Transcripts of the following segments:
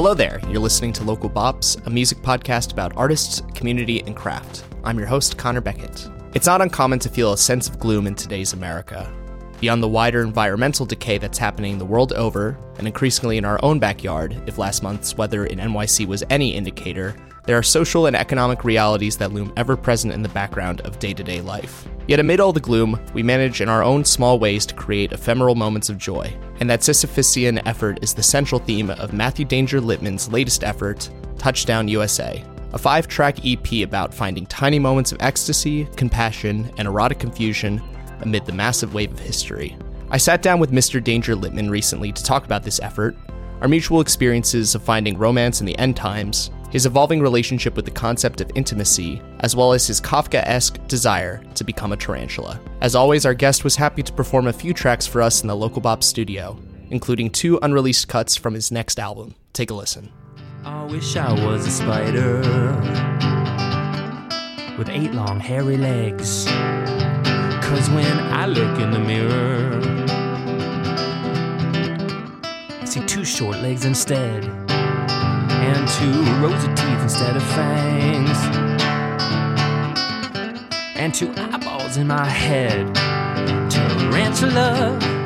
Hello there. You're listening to Local Bops, a music podcast about artists, community, and craft. I'm your host, Connor Beckett. It's not uncommon to feel a sense of gloom in today's America. Beyond the wider environmental decay that's happening the world over, and increasingly in our own backyard, if last month's weather in NYC was any indicator, there are social and economic realities that loom ever present in the background of day to day life. Yet amid all the gloom, we manage in our own small ways to create ephemeral moments of joy. And that Sisyphusian effort is the central theme of Matthew Danger Lippman's latest effort, Touchdown USA, a five track EP about finding tiny moments of ecstasy, compassion, and erotic confusion amid the massive wave of history. I sat down with Mr. Danger Lippman recently to talk about this effort, our mutual experiences of finding romance in the end times, his evolving relationship with the concept of intimacy, as well as his Kafka esque desire to become a tarantula. As always, our guest was happy to perform a few tracks for us in the Local Bop studio, including two unreleased cuts from his next album. Take a listen. I wish I was a spider with eight long hairy legs. Cause when I look in the mirror, I see two short legs instead, and two rows of teeth instead of fangs, and two eyeballs in my head. Tarantula.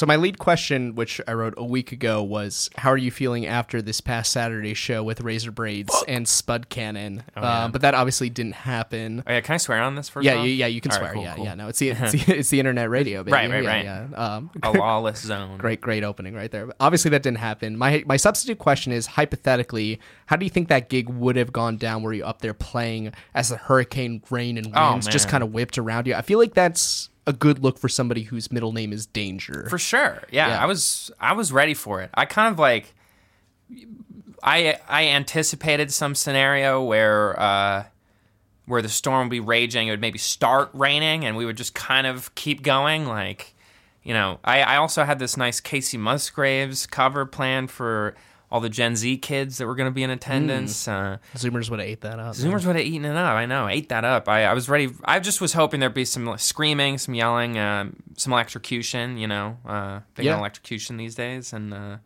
So, my lead question, which I wrote a week ago, was How are you feeling after this past Saturday show with Razor Braids and Spud Cannon? yeah. um, but that obviously didn't happen. Oh yeah, can I swear on this first? Yeah, you, yeah, you can All right, swear. cool, yeah, cool. yeah. No, it's the it's the, it's the internet radio, baby. Right, right, yeah, right. Yeah, Um, A lawless zone. great, great opening right there. But obviously, that didn't happen. My my substitute question is hypothetically, how do you think that gig would have gone down? Were you up there playing as the hurricane rain and Oh, winds just kind of whipped around you? I feel like that's a good look for somebody whose middle name is Danger. For sure. Yeah, Yeah. I was I was ready for it. I kind of like I I anticipated some scenario where uh where the storm would be raging, it would maybe start raining and we would just kind of keep going like you know, I, I also had this nice Kacey Musgraves cover plan for all the Gen Z kids that were going to be in attendance. Uh, Zoomers would have ate that up. Zoomers would have eaten it up. I know. Ate that up. I, I was ready. I just was hoping there'd be some screaming, some yelling, um, some electrocution. You know, uh, big Yeah. electrocution these days. And uh,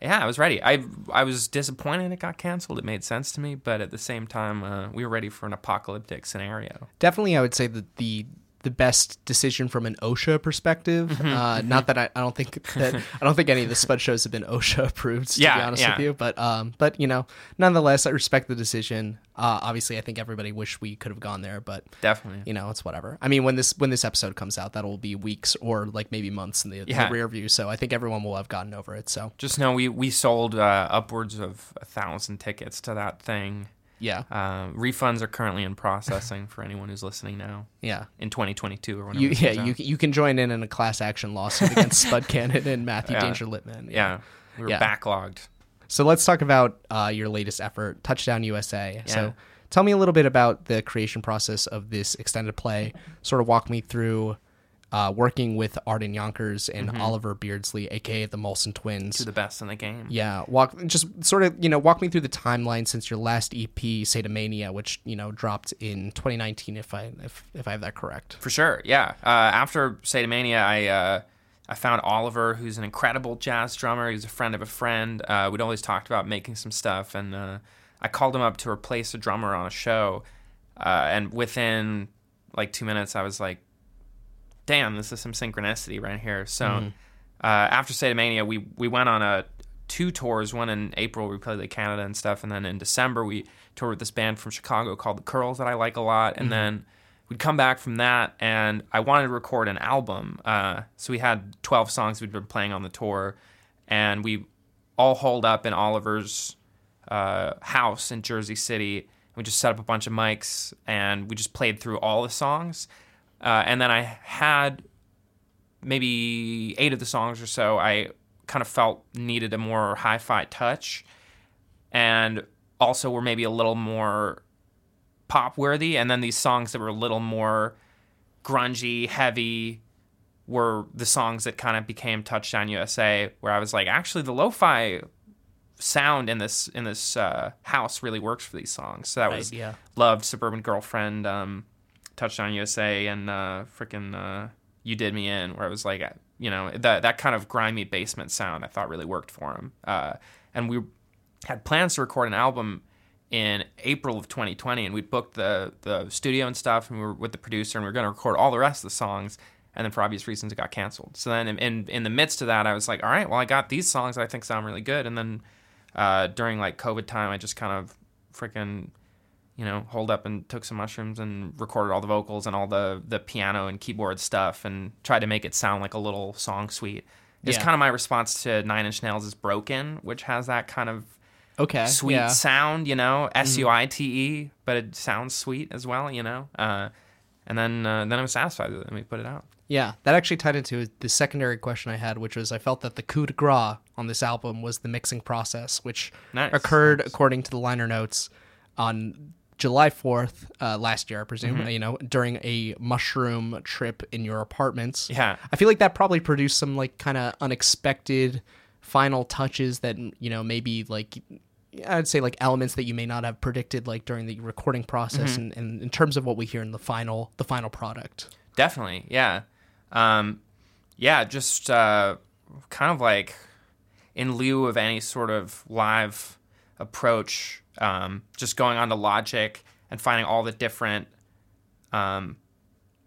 yeah, I was ready. I I was disappointed it got canceled. It made sense to me, but at the same time, uh, we were ready for an apocalyptic scenario. definitely i would say that the the best decision from an osha perspective Mm-hmm, uh, not that I, I don't think that i don't think any of the spud shows have been osha approved to be honest yeah. with you but um but you know nonetheless i respect the decision uh obviously i think everybody wish we could have gone there but Definitely. you know it's whatever i mean when this when this episode comes out that'll be weeks or like maybe months in the, Yeah. the rear view so i think everyone will have gotten over it so Just know we we sold uh, upwards of a thousand tickets to that thing. Yeah Uh, refunds are currently in processing for anyone who's listening now yeah in 2022 or whenever. you, yeah, you you can join in in a class action lawsuit against Spud Cannon and Matthew Yeah. Danger Lippman. Yeah, we were Yeah. backlogged. So let's talk about uh, your latest effort, Touchdown USA. Yeah. So tell me a little bit about the creation process of this extended play. Sort of walk me through uh, working with Arden Yonkers and Oliver Beardsley, aka the Molson Twins. To the best in the game. yeah, walk just sort of you know walk me through the timeline since your last EP, Satamania, which you know dropped in 2019, if I if if I have that correct. For sure, yeah. Uh, after Satamania, I uh, I found Oliver, who's an incredible jazz drummer. He's a friend of a friend. Uh, we'd always talked about making some stuff, and uh, I called him up to replace a drummer on a show. Uh, and within like two minutes, I was like, "Damn, this is some synchronicity right here." So uh, after Satamania, we we went on a two tours. One in April, we played like Canada and stuff, and then in December we toured with this band from Chicago called the Curls that I like a lot, and then we'd come back from that, and I wanted to record an album. Uh, so we had twelve songs we'd been playing on the tour, and we all holed up in Oliver's uh, house in Jersey City. We just set up a bunch of mics, and we just played through all the songs. Uh, and then I had maybe eight of the songs or so I kind of felt needed a more hi-fi touch and also were maybe a little more pop worthy and then these songs that were a little more grungy heavy were the songs that kind of became touchdown usa where i was like actually the lo-fi sound in this in this uh, house really works for these songs so that Right, was yeah. loved suburban girlfriend um, touchdown usa and uh, freaking uh, you did me in where i was like you know that that kind of grimy basement sound I thought really worked for him. Uh, and we had plans to record an album in April of 2020, and we booked the the studio and stuff, and we were with the producer, and we were going to record all the rest of the songs. And then for obvious reasons, it got canceled. So then, in, in in the midst of that, I was like, all right, well, I got these songs that I think sound really good. And then uh, during like COVID time, I just kind of freaking you know, holed up and took some mushrooms and recorded all the vocals and all the the piano and keyboard stuff and tried to make it sound like a little song suite. It's Yeah. kind of my response to Nine Inch Nails' is "Broken," which has that kind of Okay. sweet yeah. Sound, you know, S U I T E, but it sounds sweet as well, you know. Uh, and then uh, then I was satisfied with it, and we put it out. Yeah, that actually tied into the secondary question I had, which was I felt that the coup de grace on this album was the mixing process, which Nice, occurred nice. according to the liner notes on July 4th uh, last year, I presume, Mm-hmm. you know, during a mushroom trip in your apartments. Yeah. I feel like that probably produced some like kind of unexpected final touches that, you know, maybe like I'd say like elements that you may not have predicted like during the recording process Mm-hmm. and, and in terms of what we hear in the final the final product. Definitely, yeah, um, yeah. Just uh, kind of like in lieu of any sort of live approach, um, just going on to Logic and finding all the different um,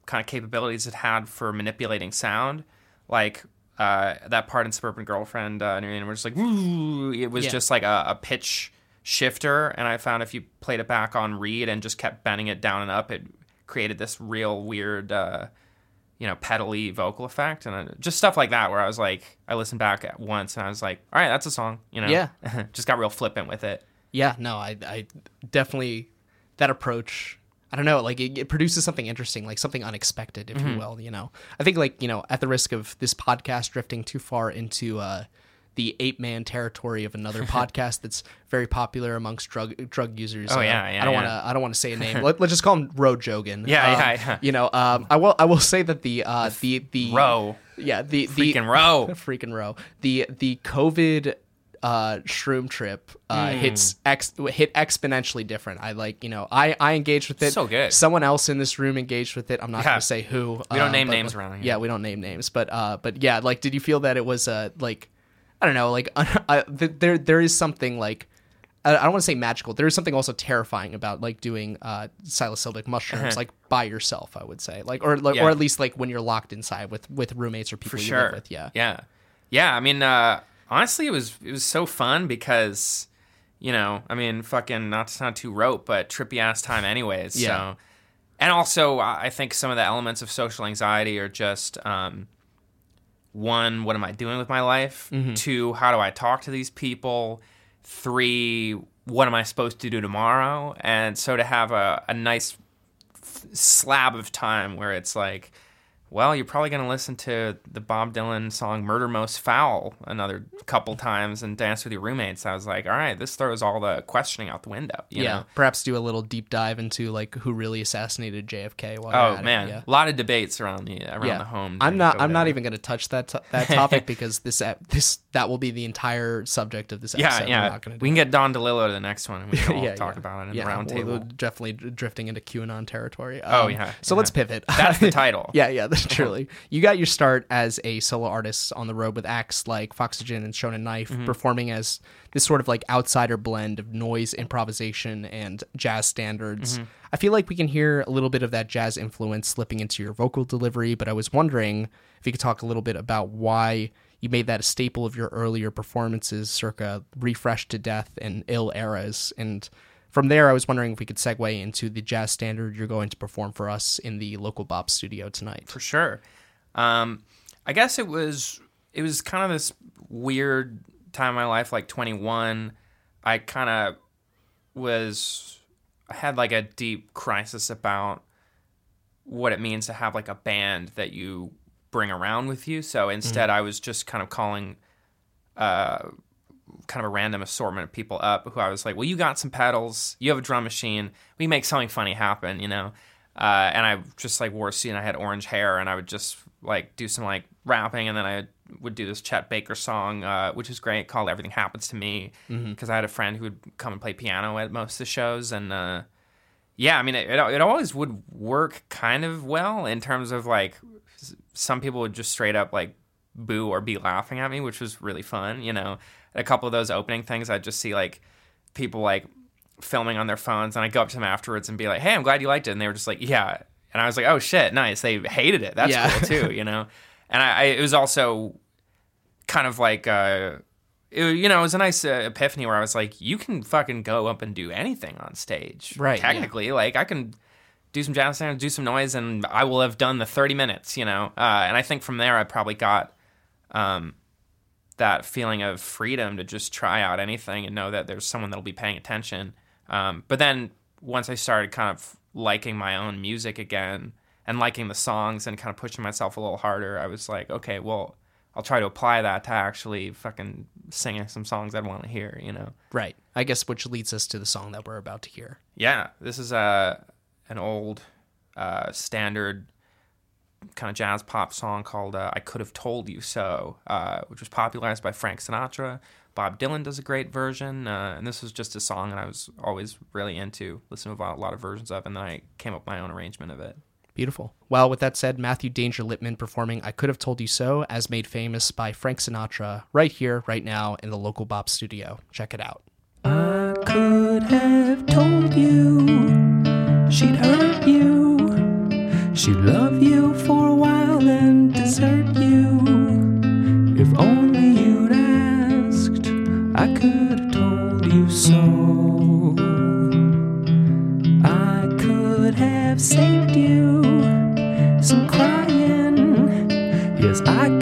kind of capabilities it had for manipulating sound, like. Uh, that part in Suburban Girlfriend, uh, and we're just like, it was Yeah. just like a, a pitch shifter. And I found if you played it back on reed and just kept bending it down and up, it created this real weird, uh, you know, pedally vocal effect. And just stuff like that, where I was like, I listened back at once and I was like, all right, that's a song, you know? Yeah. just got real flippant with it. Yeah, no, I, I definitely that approach. I don't know, like it, it produces something interesting, like something unexpected, if Mm-hmm. you will. You know, I think like you know, at the risk of this podcast drifting too far into uh, the ape man territory of another podcast that's very popular amongst drug drug users. Oh, uh, yeah, yeah, I don't yeah. want to. I don't want to say a name. Let, let's just call him Roe Jogan. Yeah, Um, yeah, yeah. You know, um, I will. I will say that the uh, the the Row. Yeah, the the Freaking row. freaking row. The the COVID uh shroom trip uh Hmm. hits ex hit exponentially different. I like, you know, I I engaged with it. So good. Someone else in this room engaged with it. I'm not Yeah. gonna say who. We don't uh, name but- names around here. Yeah, we don't name names. But uh but yeah, like did you feel that it was uh like I don't know, like I, th- there there is something like I don't want to say magical. There is something also terrifying about like doing uh, psilocybin mushrooms like by yourself. I would say, like or like, Uh-huh. Yeah. or at least like when you're locked inside with with roommates or people for you sure. live with. Yeah, yeah, yeah. I mean, uh, honestly, it was it was so fun because, you know, I mean, fucking not to sound too rope, but trippy ass time, anyways. Yeah. So, and also, I think some of the elements of social anxiety are just. Um, one, what am I doing with my life? Mm-hmm. Two, how do I talk to these people? Three, what am I supposed to do tomorrow? And so to have a, a nice f- slab of time where it's like, well, you're probably going to listen to the Bob Dylan song Murder Most Foul another couple times and dance with your roommates. I was like, all right, this throws all the questioning out the window. You yeah. Know? Perhaps do a little deep dive into like who really assassinated JFK. While Oh at it, man, yeah. a lot of debates around the around yeah. the home. I'm not. I'm not even going to touch that to- that topic because this ep- this that will be the entire subject of this Yeah, episode. Yeah. do We can get Don DeLillo to the next one, and we can all yeah, talk yeah. about it in yeah, the round we're- table. we're definitely drifting into QAnon territory. Oh, Um, yeah, So yeah. let's pivot. That's the title. yeah, yeah, truly. You got your start as a solo artist on the road with acts like Foxygen and Shonen Knife, Mm-hmm. performing as this sort of like outsider blend of noise, improvisation, and jazz standards. Mm-hmm. I feel like we can hear a little bit of that jazz influence slipping into your vocal delivery, but I was wondering if you could talk a little bit about why you made that a staple of your earlier performances, circa Refreshed to Death and Ill Eras. And from there, I was wondering if we could segue into the jazz standard you're going to perform for us in the local Bop studio tonight. for sure. Um, I guess it was it was kind of this weird time in my life, like 21. I kind of was I had like a deep crisis about what it means to have like a band that you bring around with you. So instead, I was just kind of calling uh, kind of a random assortment of people up who I was like, well, you got some pedals, you have a drum machine, we make something funny happen, you know? Uh, and I just like wore a suit and I had orange hair and I would just like do some like rapping and then I would do this Chet Baker song, uh, which is great, called Everything Happens to Me, because I had a friend who would come and play piano at most of the shows. And uh, yeah, I mean, it, it, it always would work kind of well in terms of like some people would just straight up like boo or be laughing at me, which was really fun. You know, a couple of those opening things, I'd just see like people like filming on their phones, and I go up to them afterwards and be like, "Hey, I'm glad you liked it," and they were just like, "Yeah," and I was like, "Oh shit, nice." They hated it. That's Yeah. cool too. You know, and I, I it was also kind of like. Uh, it, you know, it was a nice uh, epiphany where I was like, you can fucking go up and do anything on stage. Right, yeah. Technically, like I can do some jazz sounds, do some noise, and I will have done the 30 minutes, you know? Uh, and I think from there, I probably got um, that feeling of freedom to just try out anything and know that there's someone that'll be paying attention. Um, but then once I started kind of liking my own music again and liking the songs and kind of pushing myself a little harder, I was like, okay, well, I'll try to apply that to actually fucking singing some songs I'd want to hear, you know? Right. I guess which leads us to the song that we're about to hear. Yeah, this is a an old uh, standard kind of jazz pop song called uh, "I Could Have Told You So," uh, which was popularized by Frank Sinatra. Bob Dylan does a great version, uh, and this was just a song that I was always really into, listening to a lot of versions of, and then I came up with my own arrangement of it. Beautiful. Well, with that said, Matthew Danger Lippman performing I Could Have Told You So, as made famous by Frank Sinatra, right here, right now, in the local Bop studio. Check it out. I could have told you she'd hurt you. She'd love you for a while and desert you. If only you'd asked, I could have told you so. I could have saved you some crying. Yes, I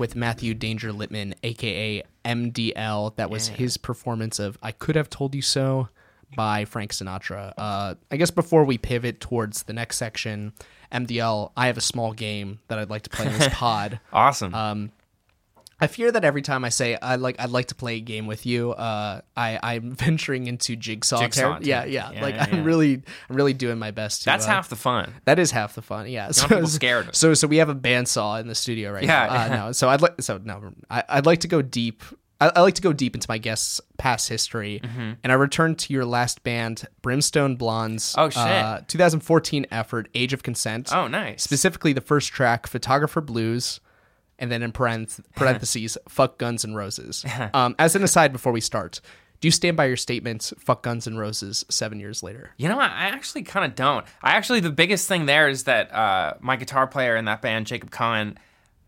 with Matthew Danger Lippman, aka MDL. That was his performance of I Could Have Told You So by Frank Sinatra. Uh, I guess before we pivot towards the next section, MDL, I have a small game that I'd like to play in this pod. Awesome. Um, I fear that every time I say I like I'd like to play a game with you, uh, I I'm venturing into jigsaw. Jigsaw, ter- yeah, yeah, Yeah, Like yeah, I'm really I'm really doing my best. To, That's uh, half the fun. that is half the fun. Yeah. So, scared. So so we have a bandsaw in the studio right Yeah, now. Uh, no. So I'd like so no I, I'd like to go deep. I, I like to go deep into my guest's past history, Mm-hmm. and I return to your last band, Brimstone Blondes. Oh, shit. Uh, 2014 effort, Age of Consent. Oh, nice. Specifically, the first track, Photographer Blues, and then in parentheses, Fuck Guns and Roses. Um, as an aside, before we start, do you stand by your statements, Fuck Guns and Roses, seven years later? You know, what? I actually kind of don't. I actually, the biggest thing there is that uh, my guitar player in that band, Jacob Cohen,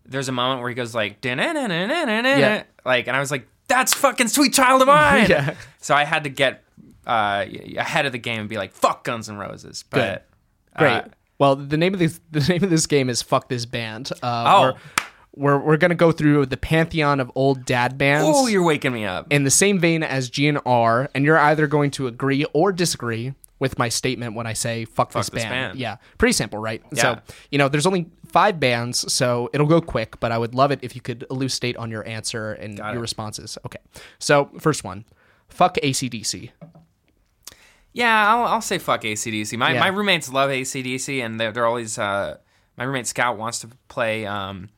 there's a moment where he goes like, Yeah. like, and I was like, that's fucking Sweet Child of Mine. Yeah. So I had to get uh, ahead of the game and be like, fuck Guns N' Roses. But, Great. uh, well, the name of this the name of this game is "Fuck This Band." Uh, Oh. We're, we're gonna go through the pantheon of old dad bands oh, you're waking me up. in the same vein as GNR, and you're either going to agree or disagree with my statement when I say fuck, this, this band. band. Yeah, pretty simple, right? Yeah. So you know, there's only five bands, so it'll go quick. But I would love it if you could elucidate on your answer and Got your it. responses. Okay, so first one, fuck ACDC. Yeah, I'll, I'll say fuck ACDC. My Yeah. my roommates love ACDC, and they're, they're always. Uh, my roommate Scout wants to play um,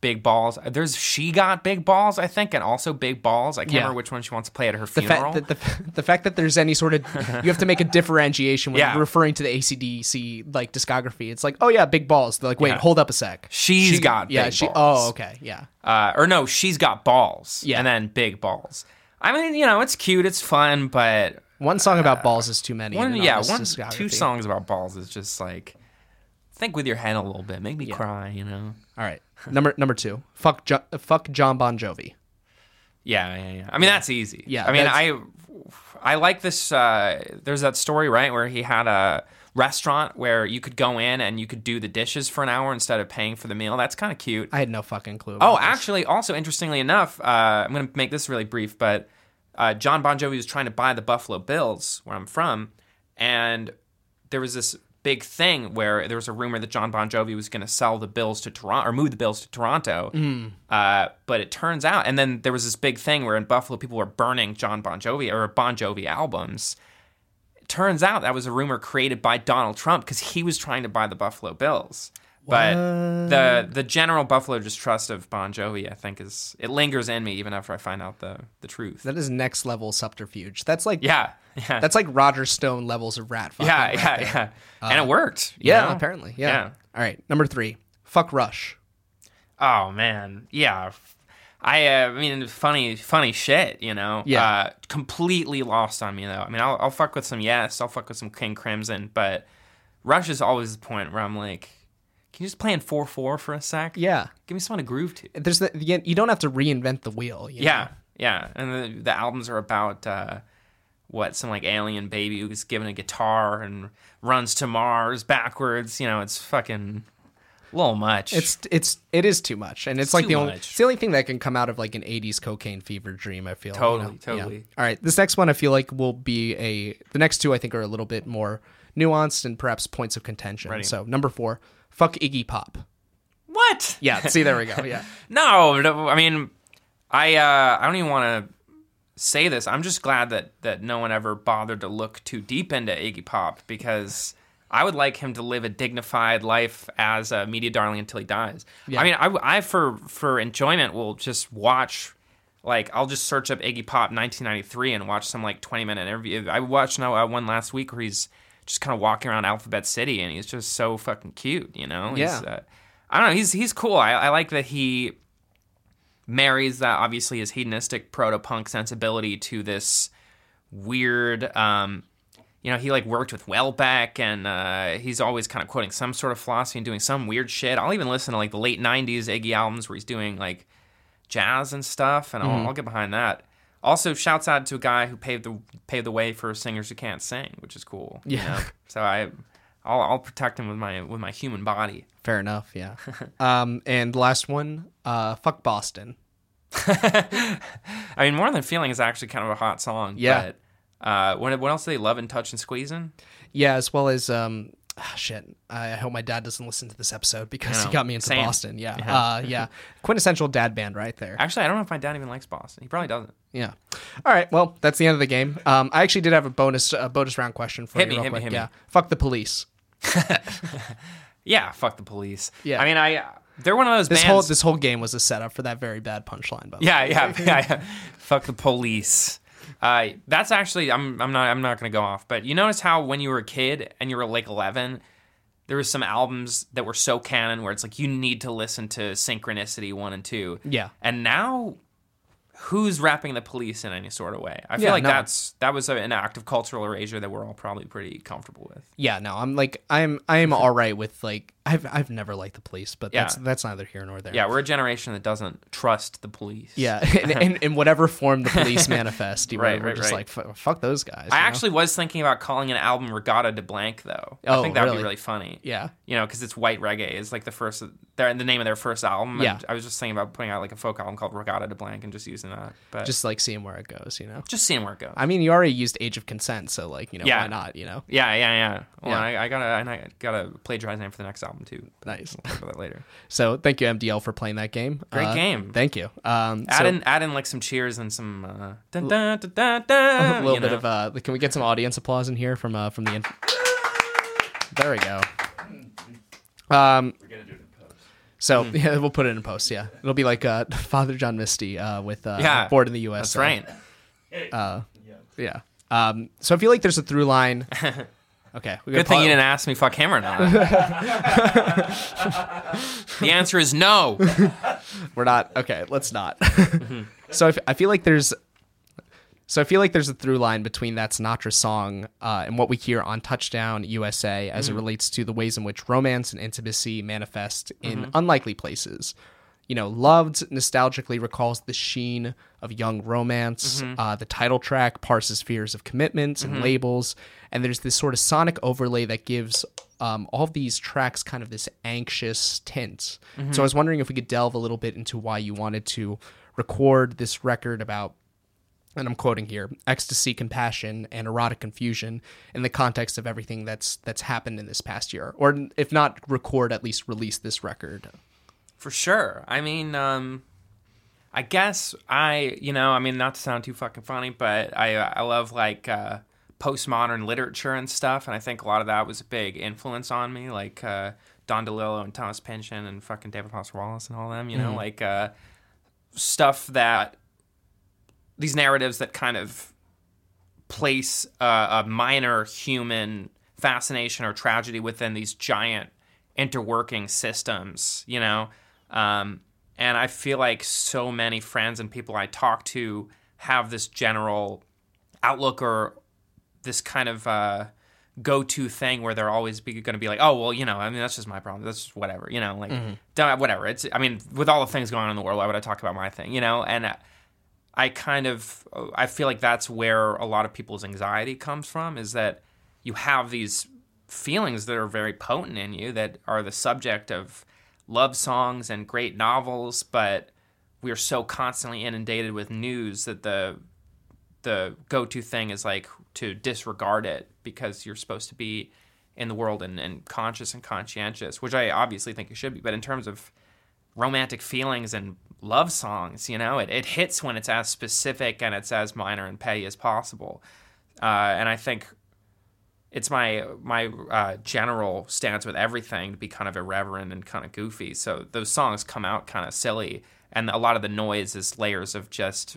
Big Balls. There's She Got Big Balls, I think, and also Big Balls. I can't Yeah. remember which one she wants to play at her The funeral. fact the, the fact that there's any sort of you have to make a differentiation when Yeah. referring to the ACDC like discography. It's like, oh yeah, big balls. They're like, wait, Yeah. hold up a sec. She's She- got yeah, she. balls. Oh, okay, yeah. uh, or no, she's got balls. Yeah. and then big balls. I mean, you know, it's cute, it's fun, but One song about balls is too many. one, yeah, one, two songs about balls is just like think with your head a little bit, make me cry, you know. All right, number number two. Fuck, jo- fuck John Bon Jovi. Yeah, yeah, yeah. I mean, that's easy. Yeah, I mean, I I like this. Uh, there's that story right where he had a restaurant where you could go in and you could do the dishes for an hour instead of paying for the meal. That's kind of cute. I had no fucking clue. About Oh, this. actually, also interestingly enough, uh, I'm going to make this really brief, but uh, John Bon Jovi was trying to buy the Buffalo Bills, where I'm from, and there was this big thing where there was a rumor that John Bon Jovi was going to sell the Bills to Toronto or move the Bills to Toronto. Uh, but it turns out, and then there was this big thing where in Buffalo people were burning John Bon Jovi or Bon Jovi albums. It turns out that was a rumor created by Donald Trump because he was trying to buy the Buffalo Bills. But the the general Buffalo distrust of Bon Jovi, I think, is it lingers in me even after I find out the the truth. that is next level subterfuge. That's like yeah, yeah, That's like Roger Stone levels of rat fucking. yeah, right yeah, there. yeah, and it worked. Yeah, know? apparently. Yeah. Yeah. All right, number three. Fuck Rush. Oh man, yeah. I, uh, I mean, funny, funny shit, you know. Yeah. Uh, completely lost on me though. I mean, I'll, I'll fuck with some Yes, I'll fuck with some King Crimson, but Rush is always the point where I'm like, can you just play in four four for a sec? Yeah. Give me something to groove to. There's the, the you don't have to reinvent the wheel. you know? Yeah, yeah. And the, the albums are about uh, what some like alien baby who's given a guitar and runs to Mars backwards. You know, it's fucking a little much. It's it's it is too much, and it's, It's like the only it's the only thing that can come out of like an '80s cocaine fever dream. I feel you Totally, know? totally. Yeah. All right, this next one I feel like will be a. The next two I think are a little bit more nuanced and perhaps points of contention. So number four, fuck Iggy Pop. what? Yeah, see there we go. Yeah, No, no, I mean, I uh, I don't even want to say this. I'm just glad that that no one ever bothered to look too deep into Iggy Pop because I would like him to live a dignified life as a media darling until he dies. Yeah. I mean, I, I for for enjoyment will just watch. Like I'll just search up Iggy Pop 1993 and watch some like 20 minute interview. I watched now uh, one last week where he's just kind of walking around Alphabet City and he's just so fucking cute, you know. He's, Yeah. uh, I don't know. He's he's cool. I, I like that he marries that obviously his hedonistic proto punk sensibility to this weird. Um, you know, he like worked with Houellebecq, and uh, he's always kind of quoting some sort of philosophy and doing some weird shit. I'll even listen to like the late '90s Iggy albums where he's doing like jazz and stuff, and I'll, I'll get behind that. Also, shouts out to a guy who paved the paved the way for singers who can't sing, which is cool. you Yeah. know? So I, I'll, I'll protect him with my with my human body. fair enough. Yeah. um, and last one, uh, fuck Boston. I mean, more than feeling is actually kind of a hot song. Yeah. But, uh, what, what else do they love and touch and squeezing? Yeah, as well as um, ah, shit. I hope my dad doesn't listen to this episode because he got me into Same. Boston. Yeah, Yeah. Uh, yeah, quintessential dad band right there. Actually, I don't know if my dad even likes Boston. He probably doesn't. Yeah. All right. Well, that's the end of the game. Um, I actually did have a bonus a bonus round question for Hit you. me, real hit me, quick. hit me. yeah. Fuck the police. Yeah, fuck the police. Yeah. I mean, I they're one of those This bands. whole this whole game was a setup for that very bad punchline. By the way. yeah, yeah, yeah, yeah. Fuck the police. Uh, that's actually I'm I'm not I'm not gonna go off. But you notice how when you were a kid and you were like 11, there was some albums that were so canon where it's like you need to listen to Synchronicity one and two. Yeah. And now, who's rapping the police in any sort of way? I feel Yeah, like no. that's that was an act of cultural erasure that we're all probably pretty comfortable with. Yeah. No, I'm like I'm I'm all right with like I've I've never liked the police, but Yeah. that's that's neither here nor there. Yeah, we're a generation that doesn't trust the police. Yeah, in, in, whatever form the police manifest, you Right, right, we're just right. like fuck, those guys. I know? actually was thinking about calling an album Reggatta de Blanc, though. I Oh, think that would really? be really funny. yeah, You know, because it's white reggae. It's like the first, they're the name of their first album. and Yeah. I was just thinking about putting out like a folk album called Reggatta de Blanc and just using using that, but just Just like seeing where it goes, you know. just seeing where it goes. I mean, you already used Age of Consent, so like, you know, Yeah. why not? You know, yeah, yeah, yeah. Well, Yeah. I, I gotta, and I gotta plagiarize name for the next album too. nice. We'll talk about that later. So thank you, MDL, for playing that game. Great Uh, game. Thank you. Um, Add so in, add in like some cheers and some uh, dun, dun, dun, dun, dun, a little bit know. of uh, can we get some audience applause in here from uh, from the? In- there we go. Um, so Hmm. yeah, we'll put it in post. Yeah, it'll be like uh, Father John Misty uh, with uh, Yeah, Born in the U.S. That's right. Yeah. Um, so I feel like there's a through line. Okay. Good thing you didn't ask me fuck him or not. the answer is no. We're not okay. Let's not. so I, f- I feel like there's, so I feel like there's a through line between that Sinatra song uh, and what we hear on Touchdown USA as it relates to the ways in which romance and intimacy manifest in unlikely places. You know, loved nostalgically recalls the sheen of young romance. Uh, the title track parses fears of commitments and labels, and there's this sort of sonic overlay that gives um, all of these tracks kind of this anxious tint. So I was wondering if we could delve a little bit into why you wanted to record this record about and I'm quoting here, ecstasy, compassion, and erotic confusion in the context of everything that's that's happened in this past year, or if not record, at least release this record. For sure. I mean, um, I guess I, you know, I mean, not to sound too fucking funny, but I, I love like uh, postmodern literature and stuff, and I think a lot of that was a big influence on me, like uh, Don DeLillo and Thomas Pynchon and fucking David Foster Wallace and all them. You know, like uh, stuff that these narratives that kind of place uh, a minor human fascination or tragedy within these giant interworking systems, you know? Um, and I feel like so many friends and people I talk to have this general outlook or this kind of uh, go-to thing where they're always going to be like, oh well, you know, I mean that's just my problem. That's just whatever, you know, like don't- whatever. It's I mean, with all the things going on in the world, why would I talk about my thing, you know? And uh, I kind of I feel like that's where a lot of people's anxiety comes from is that you have these feelings that are very potent in you that are the subject of love songs and great novels, but we are so constantly inundated with news that the the go-to thing is like to disregard it because you're supposed to be in the world and, and conscious and conscientious, which I obviously think you should be. But in terms of romantic feelings and love songs, you know, it, it hits when it's as specific and it's as minor and petty as possible. Uh, and I think it's my my uh, general stance with everything to be kind of irreverent and kind of goofy. So those songs come out kind of silly, and a lot of the noise is layers of just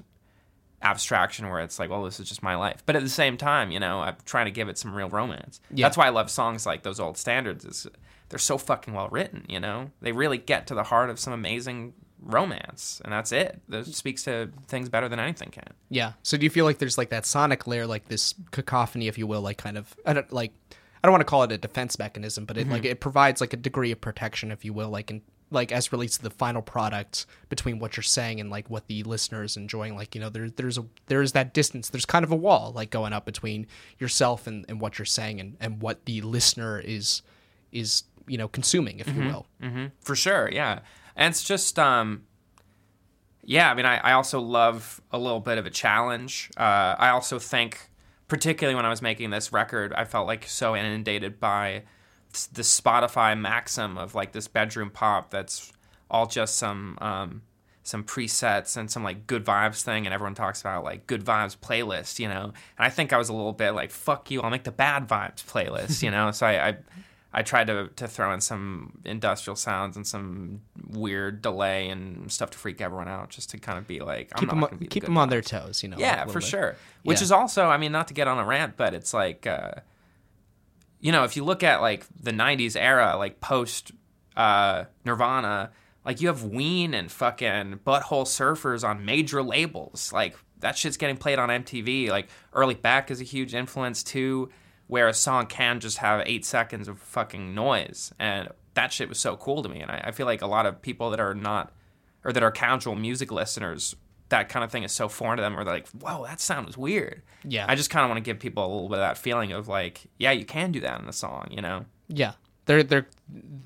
abstraction where it's like, well, this is just my life. But at the same time, you know, I'm trying to give it some real romance. Yeah. That's why I love songs like those old standards. Is they're so fucking well written. You know, they really get to the heart of some amazing romance, and that's it. That speaks to things better than anything can. Yeah. So do you feel like there's like that sonic layer, like this cacophony, if you will, like kind of I don't like I don't want to call it a defense mechanism, but it like mm-hmm. it provides like a degree of protection, if you will, like in like as relates to the final product between what you're saying and like what the listener is enjoying. Like you know, there there's a there's that distance. There's kind of a wall like going up between yourself and, and what you're saying and and what the listener is is you know consuming, if you will. For sure, yeah. And it's just, um, yeah, I mean, I, I also love a little bit of a challenge. Uh, I also think, particularly when I was making this record, I felt like so inundated by the Spotify maxim of like this bedroom pop that's all just some. Um, some presets and some like good vibes thing and everyone talks about like good vibes playlist you know and i think i was a little bit like fuck you i'll make the bad vibes playlist you know so i i, I tried to, to throw in some industrial sounds and some weird delay and stuff to freak everyone out just to kind of be like I'm Keep not them be the keep them on their toes, you know. Yeah, for bit. sure. Which Yeah. is also, I mean, not to get on a rant, but it's like, uh, you know, if you look at like the '90s era, like post uh, Nirvana, like you have Ween and fucking Butthole Surfers on major labels. Like that shit's getting played on MTV. Like Early Beck is a huge influence too, where a song can just have eight seconds of fucking noise, and that shit was so cool to me. And I, I feel like a lot of people that are not or that are casual music listeners, that kind of thing is so foreign to them, or they're like, "Whoa, that sound was weird." Yeah. I just kind of want to give people a little bit of that feeling of like, yeah, you can do that in a song, you know? Yeah. There there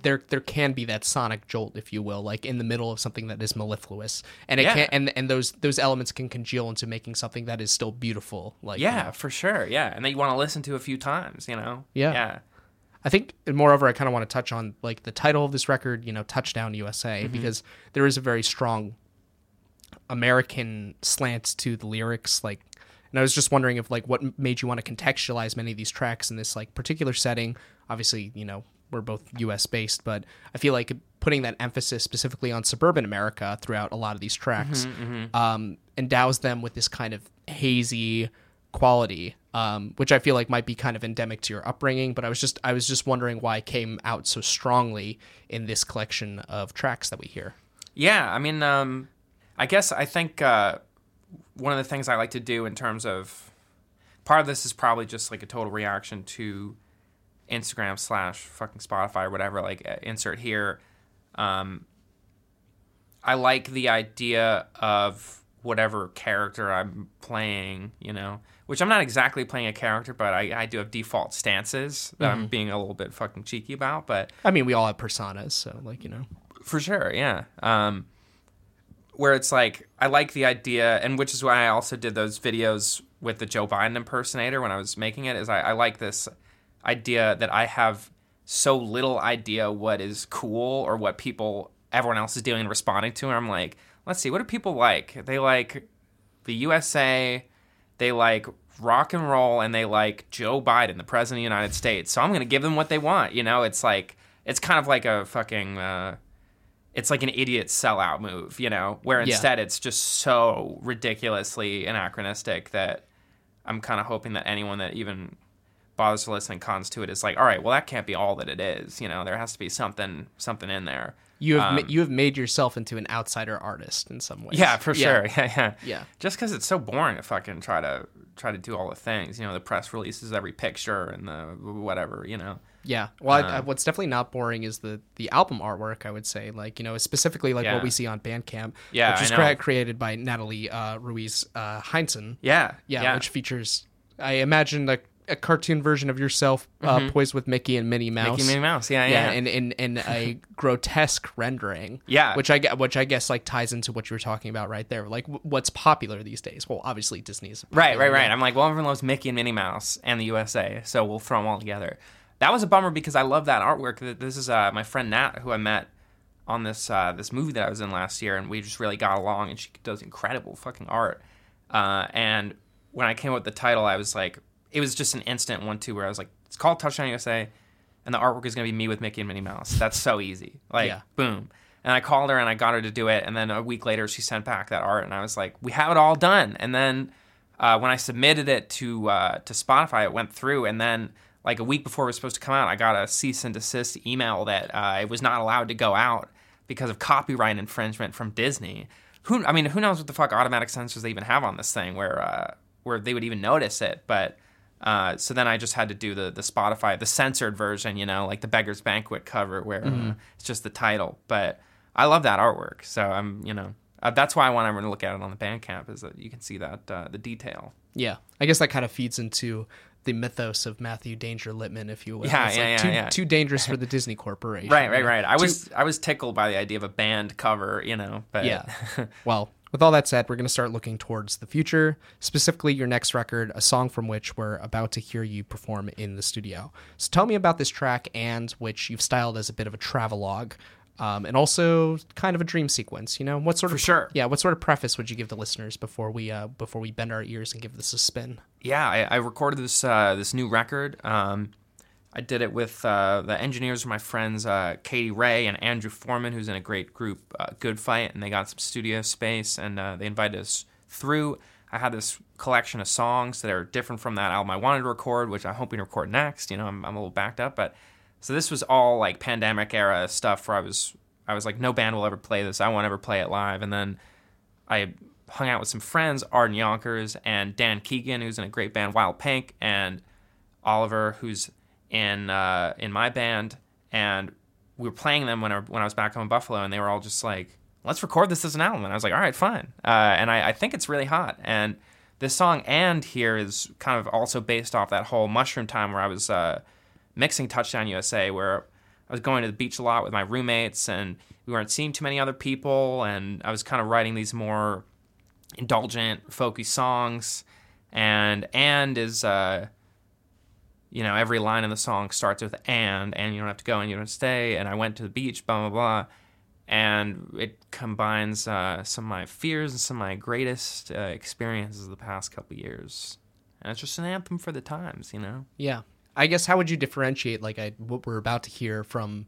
there there can be that sonic jolt, if you will, like in the middle of something that is mellifluous, and it Yeah. can and and those those elements can congeal into making something that is still beautiful. Like you Yeah, know. for sure. Yeah, and that you want to listen to a few times. You know. Yeah. Yeah. I think, moreover, I kind of want to touch on like the title of this record, you know, Touchdown USA, Mm-hmm. because there is a very strong American slant to the lyrics. Like, and I was just wondering if like what made you want to contextualize many of these tracks in this like particular setting. Obviously, you know, we're both U.S. based, but I feel like putting that emphasis specifically on suburban America throughout a lot of these tracks um, endows them with this kind of hazy quality, um, which I feel like might be kind of endemic to your upbringing. But I was just I was just wondering why it came out so strongly in this collection of tracks that we hear. Yeah, I mean, um, I guess I think uh, one of the things I like to do in terms of part of this is probably just like a total reaction to Instagram slash fucking Spotify or whatever. Like, uh, insert here. Um, I like the idea of whatever character I'm playing, you know, which I'm not exactly playing a character, but I, I do have default stances that I'm being a little bit fucking cheeky about. But I mean, we all have personas, so like you know, for sure, yeah. Um, where it's like I like the idea, and which is why I also did those videos with the Joe Biden impersonator when I was making it. Is I, I like this idea that I have so little idea what is cool or what people everyone else is doing and responding to, and I'm like, let's see, what do people like? They like the USA, they like rock and roll, and they like Joe Biden, the president of the United States. So I'm gonna give them what they want. You know, it's like it's kind of like a fucking. Uh, it's like an idiot sellout move, you know, where Yeah. instead it's just so ridiculously anachronistic that I'm kind of hoping that anyone that even bothers to listen and cons to it is like, all right, well, that can't be all that it is. You know, there has to be something, something in there. you have Um, ma- you have made yourself into an outsider artist in some ways. Yeah, for sure. Yeah, yeah. Yeah. Just because it's so boring to fucking try to try to do all the things. You know, the press releases every picture and the whatever. You know. Yeah. Well, I, I, Uh, what's definitely not boring is the the album artwork. I would say, like you know, specifically like Yeah. what we see on Bandcamp, Yeah, which is crea- created by Natalie uh, Ruiz uh, Heinzen. Yeah. Yeah, which features, I imagine, like a cartoon version of yourself uh, poised with Mickey and Minnie Mouse. Mm-hmm. Mickey Minnie Mouse. Yeah, Yeah, yeah. in, in, in a grotesque rendering. Yeah. which I get, which I guess like ties into what you were talking about right there. Like w- what's popular these days? Well, obviously Disney's Right, right, right. I'm like, well, everyone loves Mickey and Minnie Mouse and the USA, so we'll throw them all together. That was a bummer because I love that artwork. This is uh, my friend Nat, who I met on this uh, this movie that I was in last year, and we just really got along. And she does incredible fucking art. Uh, and when I came up with the title, I was like, it was just an instant one two where I was like, it's called Touchdown USA, and the artwork is gonna be me with Mickey and Minnie Mouse. That's so easy. Like, Yeah. boom. And I called her and I got her to do it. And then a week later, she sent back that art, and I was like, we have it all done. And then uh, when I submitted it to uh, to Spotify, it went through. And then like a week before it was supposed to come out, I got a cease and desist email that uh, it was not allowed to go out because of copyright infringement from Disney. Who I mean, who knows what the fuck automatic censors they even have on this thing where uh, where they would even notice it, but. Uh, so then I just had to do the the Spotify, the censored version, you know, like the Beggar's Banquet cover, where uh, it's just the title. But I love that artwork, so I'm, you know, uh, that's why I want everyone to look at it on the Bandcamp, is that you can see that uh, the detail. Yeah, I guess that kind of feeds into the mythos of Matthew Danger Lippman, if you will. Yeah, It's yeah, like yeah, too, yeah. too dangerous for the Disney Corporation. Right, right, right. I was I was tickled by the idea of a band cover, you know, but Yeah. well, with all that said, we're going to start looking towards the future, specifically your next record, a song from which we're about to hear you perform in the studio. So tell me about this track, and which you've styled as a bit of a travelogue. Um, and also kind of a dream sequence, you know. What sort For of sure. Yeah, what sort of preface would you give the listeners before we uh, before we bend our ears and give this a spin? yeah, I, I recorded this uh, this new record. Um, I did it with uh, the engineers my friends uh, Katie Ray and Andrew Foreman, who's in a great group, uh, Good Fight, and they got some studio space, and uh, they invited us through. I had this collection of songs that are different from that album I wanted to record, which I'm hoping to record next. You know, I'm, I'm a little backed up, but so this was all like pandemic era stuff where I was I was like, no band will ever play this. I won't ever play it live, and then I hung out with some friends, Arden Yonkers and Dan Keegan, who's in a great band, Wild Pink, and Oliver, who's in uh, in my band, and we were playing them when I, when I was back home in Buffalo, and they were all just like, "Let's record this as an album." And I was like, "All right, fine." Uh, and I, I think it's really hot. And this song "And" here is kind of also based off that whole Mushroom time where I was uh, mixing Touchdown USA, where I was going to the beach a lot with my roommates, and we weren't seeing too many other people, and I was kind of writing these more indulgent, folky songs. And and is uh, you know, every line in the song starts with and, and you don't have to go and you don't stay. And I went to the beach, blah, blah, blah. And it combines uh, some of my fears and some of my greatest uh, experiences of the past couple years. And it's just an anthem for the times, you know? Yeah. I guess how would you differentiate like I what we're about to hear from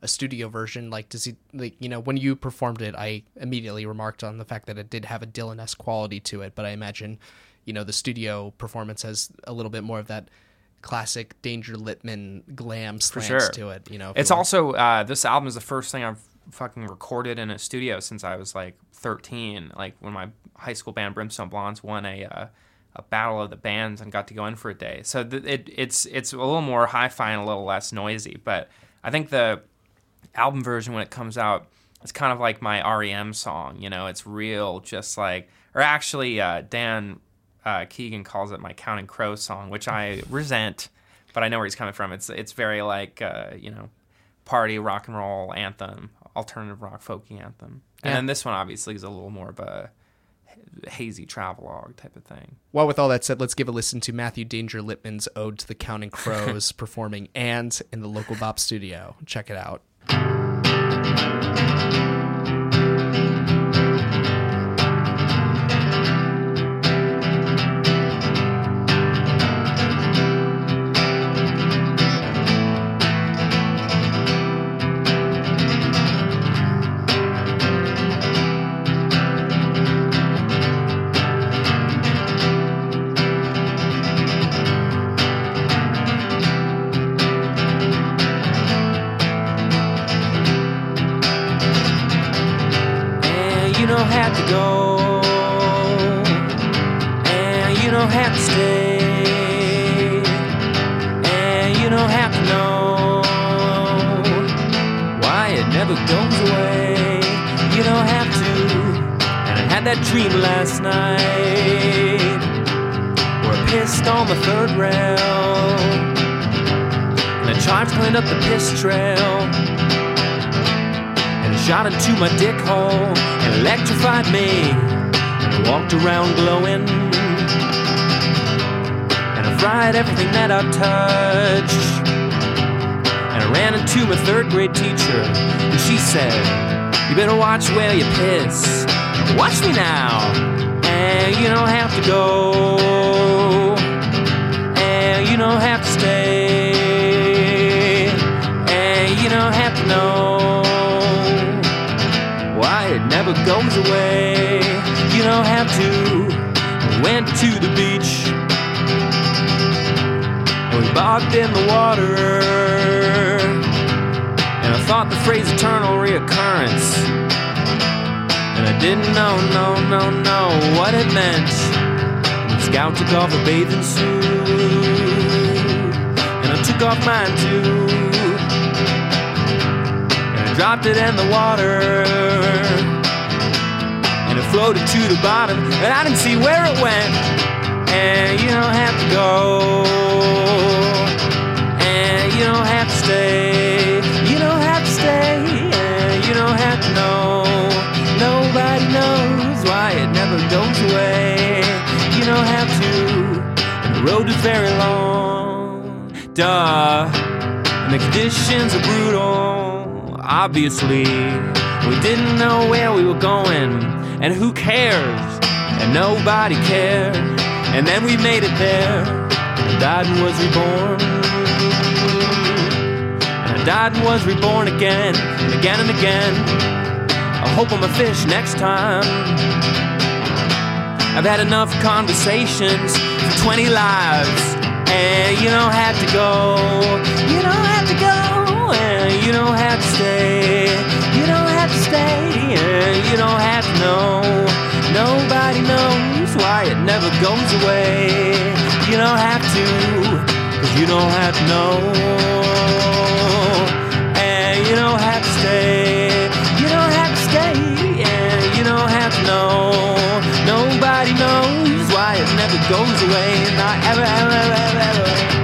a studio version? Like does he like you know when you performed it, I immediately remarked on the fact that it did have a Dylan-esque quality to it, but I imagine you know the studio performance has a little bit more of that classic Danger Lippman glam slants sure. to it. You know, It's you also, uh, this album is the first thing I've fucking recorded in a studio since I was like 13. Like when my high school band Brimstone Blondes won a, uh, a battle of the bands and got to go in for a day. So th- it, it's, it's a little more hi-fi and a little less noisy, but I think the album version when it comes out, it's kind of like my REM song, you know, it's real, just like, or actually, uh, Dan uh, Keegan calls it my Counting Crows song, which I resent, but I know where he's coming from. It's it's very like uh, you know, party rock and roll anthem, alternative rock folky anthem, and Yeah. then this one obviously is a little more of a hazy travelogue type of thing. Well, with all that said, let's give a listen to Matthew Danger Lippman's ode to the Counting Crows performing and in the local bop studio. Check it out. Had that dream last night where I pissed on the third rail. And the chimes cleaned up the piss trail and shot into my dick hole and electrified me. And I walked around glowing. And I fried everything that I touched. And I ran into my third grade teacher. And she said, You better watch where you piss. Watch me now. And you don't have to go. And you don't have to stay. And you don't have to know why it never goes away. You don't have to. Went to the beach we bobbed in the water. And I thought the phrase eternal reoccurrence. I didn't know, no, no, no what it meant. And scout took off a bathing suit. And I took off mine too and I dropped it in the water. And it floated to the bottom, and I didn't see where it went. And you don't have to go, conditions are brutal, obviously. We didn't know where we were going, and who cares? And nobody cared. And then we made it there, and I died and was reborn. And I died and was reborn again, and again and again. I hope I'm a fish next time. I've had enough conversations for 20 lives. And you don't have to go. You don't have to go. And you don't have to stay. You don't have to stay. And you don't have to know. Nobody knows why it never goes away. You don't have to. Cause you don't have to know. And you don't have to stay. You don't have to stay. And you don't have to know. It never goes away. Not ever, ever, ever, ever.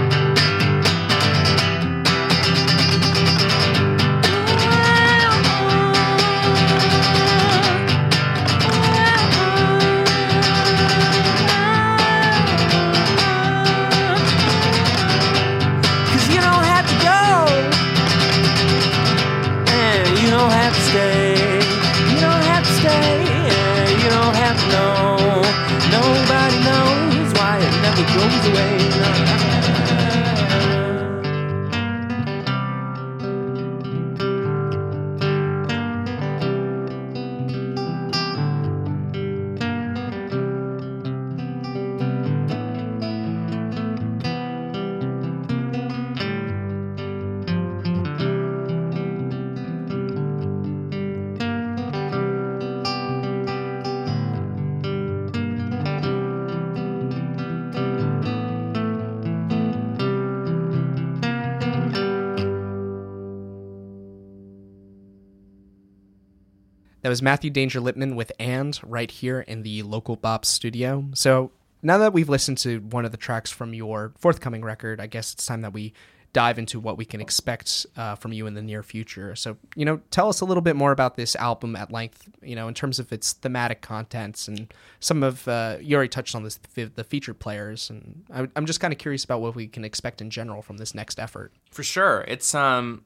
That was Matthew Danger Lippman with And right here in the local Bop studio. So now that we've listened to one of the tracks from your forthcoming record, I guess it's time that we dive into what we can expect uh, from you in the near future. So, you know, tell us a little bit more about this album at length, you know, in terms of its thematic contents and some of, uh, you already touched on this, the featured players. And I'm just kind of curious about what we can expect in general from this next effort. For sure. It's, um,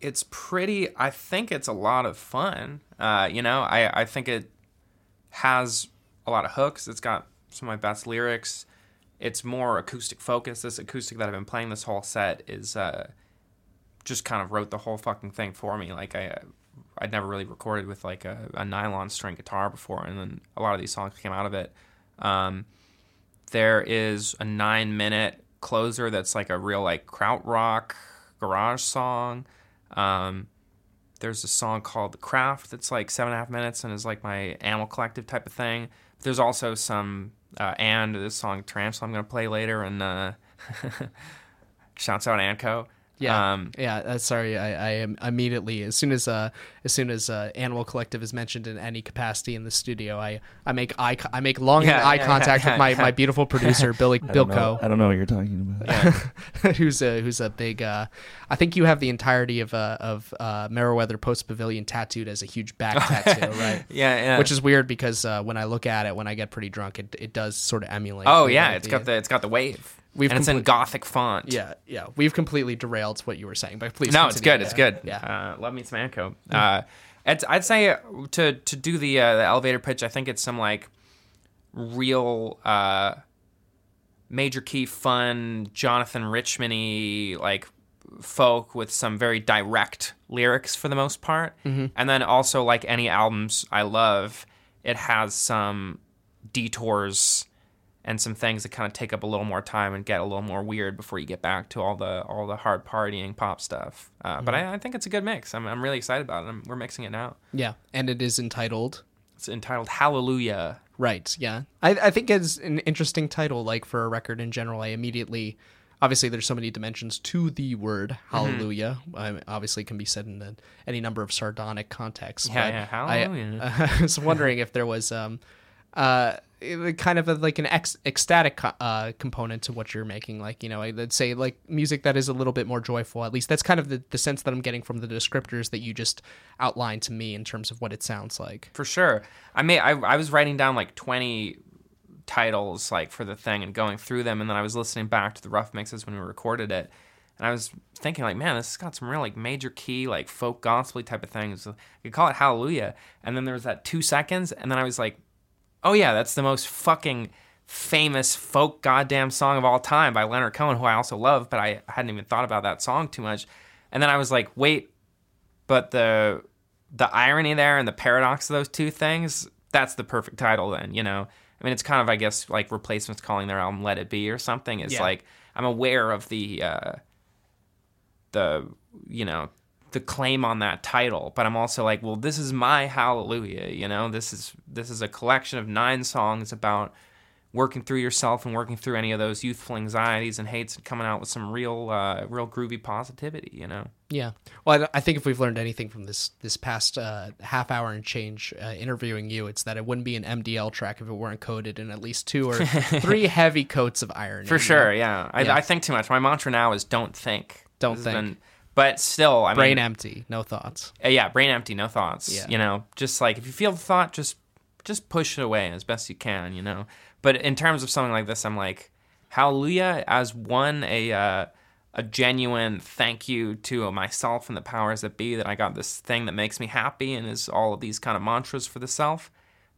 it's pretty i think it's a lot of fun. Uh, you know I, I think it has a lot of hooks. It's got some of my best lyrics. It's more acoustic focused. This acoustic that i've been playing this whole set is uh, just kind of wrote the whole fucking thing for me. Like i i'd never really recorded with like a, a nylon string guitar before and then a lot of these songs came out of it. Um, there is a nine minute closer that's like a real like krautrock garage song um, there's a song called The Craft that's like seven and a half minutes and is like my Animal Collective type of thing. There's also some, uh, and this song Tarantula I'm going to play later, and uh, shouts out Anco. Yeah, Um, yeah. Uh, sorry, I, I am immediately as soon as uh, as soon as uh, Animal Collective is mentioned in any capacity in the studio, I, I make eye co- I make long Yeah, eye yeah, contact yeah, with my, my beautiful producer Billy I don't, Bilko, I don't know what you're talking about. who's a who's a big. Uh, I think you have the entirety of uh, of uh, Merriweather Post Pavilion tattooed as a huge back tattoo, right? Yeah, yeah. Which is weird because uh, when I look at it, when I get pretty drunk, it, it does sort of emulate. oh yeah, it's got the it's got the wave. We've and it's in Gothic font. yeah yeah. We've completely derailed what you were saying, but please. no, it's good. It's good. Yeah. Uh, love me some Anco. Uh, it's, I'd say to to do the uh, the elevator pitch, I think it's some like real uh, major key fun Jonathan Richman like folk with some very direct lyrics for the most part, and then also like any albums I love, it has some detours and some things that kind of take up a little more time and get a little more weird before you get back to all the all the hard partying pop stuff. Uh, But I, I think it's a good mix. I'm, I'm really excited about it. I'm, we're mixing it now. Yeah, and it is entitled It's entitled Hallelujah. Right. Yeah. I, I think it's an interesting title, like for a record in general. I immediately, obviously, there's so many dimensions to the word Mm-hmm. hallelujah. Um, obviously, can be said in a, any number of sardonic contexts. Yeah, but yeah, I- hallelujah. I, was wondering if there was um, uh, kind of a, like an ex- ecstatic uh, component to what you're making. Like, you know, I'd say like music that is a little bit more joyful. At least that's kind of the, the sense that I'm getting from the descriptors that you just outlined to me in terms of what it sounds like. For sure. I may I, I was writing down like 20 titles like for the thing and going through them and then I was listening back to the rough mixes when we recorded it. And I was thinking like, man, this has got some real like major key like folk gospel type of things. You could call it Hallelujah. And then there was that 2 seconds and then I was like, "Oh yeah, that's the most fucking famous folk goddamn song of all time by Leonard Cohen, who I also love, but I hadn't even thought about that song too much." And then I was like, "Wait, but the the irony there and the paradox of those two things that's the perfect title then you know i mean it's kind of i guess like replacements calling their album let it be or something it's Yeah. like i'm aware of the uh the you know the claim on that title but i'm also like well this is my hallelujah you know this is this is a collection of nine songs about working through yourself and working through any of those youthful anxieties and hates and coming out with some real uh real groovy positivity you know Yeah. Well, I I think if we've learned anything from this this past uh, half hour and change uh, interviewing you, it's that it wouldn't be an MDL track if it weren't coated in at least two or three heavy coats of irony. For sure, yeah. I, Yeah. I think too much. My mantra now is don't think. Don't This think. But still, I Brain mean, empty, no thoughts. uh, yeah, brain empty, no thoughts. Yeah. You know, just like if you feel the thought, just just push it away as best you can. You know. But in terms of something like this, I'm like, hallelujah, as one a uh, a genuine thank you to myself and the powers that be that I got this thing that makes me happy and is all of these kind of mantras for the self.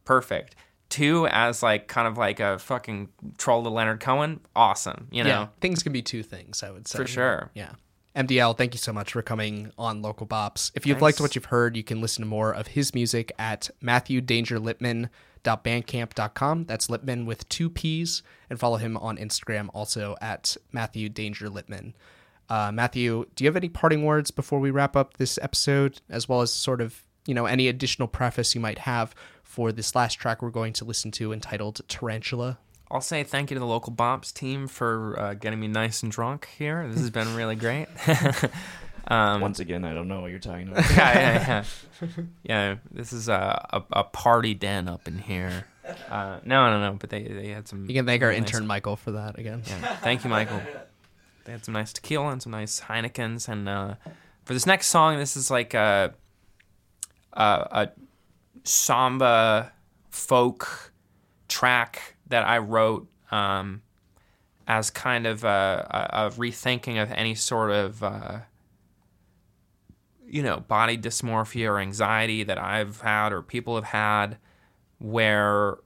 Perfect. too as like kind of like a fucking troll to Leonard Cohen, awesome. You know, Yeah, things can be two things, I would say. For sure. Yeah. MDL, thank you so much for coming on Local Bops. If you've liked what you've heard, you can listen to more of his music at matthewdangerlippman.bandcamp.com. That's Lippman with two P's. And follow him on Instagram also at Matthew Danger Lippman. Uh, Matthew, do you have any parting words before we wrap up this episode, as well as sort of, you know, any additional preface you might have for this last track we're going to listen to entitled Tarantula? I'll say thank you to the local Bops team for uh, getting me nice and drunk here. This has been really great. um, Once again, I don't know what you're talking about. yeah, yeah, yeah. yeah, this is a, a, a party den up in here. Uh, no, no, no, but they, they had some. You can thank our nice- intern Michael for that again. Yeah, thank you, Michael. They had some nice tequila and some nice Heinekens, and uh, for this next song, this is like a a, a samba folk track that I wrote um, as kind of a, a, a rethinking of any sort of uh, you know body dysmorphia or anxiety that I've had or people have had, where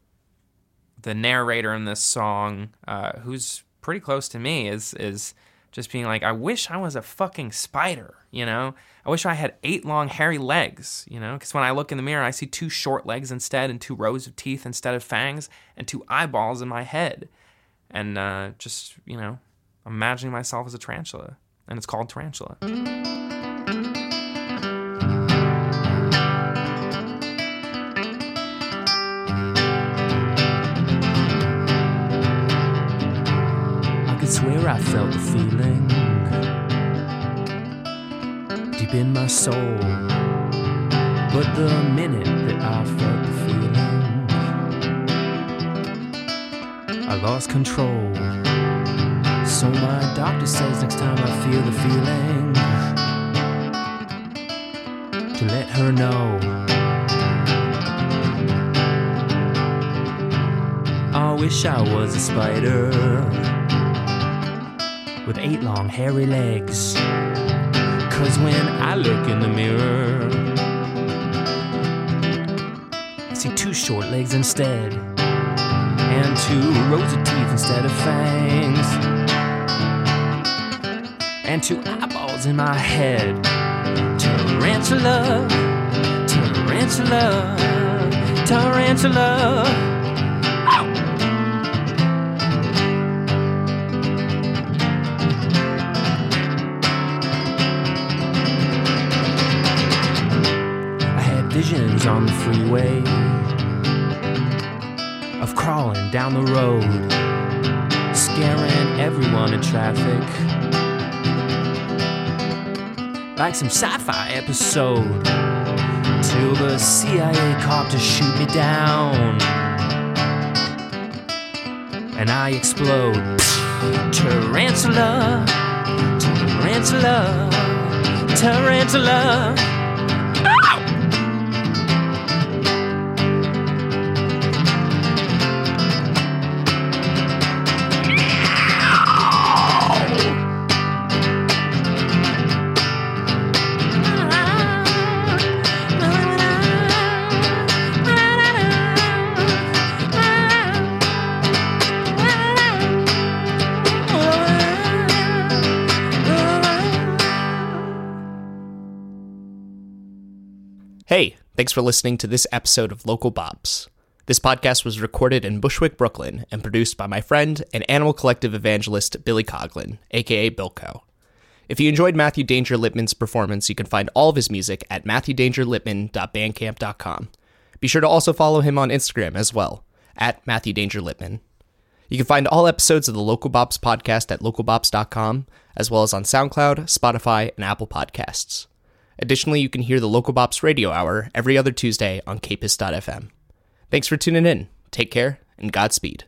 the narrator in this song, uh, who's pretty close to me, is is just being like, I wish I was a fucking spider, you know? I wish I had eight long hairy legs, you know? Because when I look in the mirror, I see two short legs instead, and two rows of teeth instead of fangs, and two eyeballs in my head, and uh, just you know, imagining myself as a tarantula, and it's called Tarantula. I could swear I felt the feeling deep in my soul. But the minute that I felt the feeling, I lost control. So my doctor says next time I feel the feeling, to let her know. I wish I was a spider with eight long hairy legs. Cause when I look in the mirror, I see two short legs instead, and two rows of teeth instead of fangs, and two eyeballs in my head. Tarantula, tarantula, tarantula. On the freeway of crawling down the road, scaring everyone in traffic. Like some sci fi episode, till the CIA copter shoot me down. And I explode. Tarantula, tarantula, tarantula. Thanks for listening to this episode of Local Bops. This podcast was recorded in Bushwick, Brooklyn, and produced by my friend and Animal Collective evangelist Billy Coglin, aka Bilko. If you enjoyed Matthew Danger Lippman's performance, you can find all of his music at matthewdangerlippman.bandcamp.com. Be sure to also follow him on Instagram as well, at Matthew Danger Lippman. You can find all episodes of the Local Bops podcast at localbops.com, as well as on SoundCloud, Spotify, and Apple Podcasts. Additionally, you can hear the Local Bops Radio Hour every other Tuesday on kpiss.fm. Thanks for tuning in. Take care and Godspeed.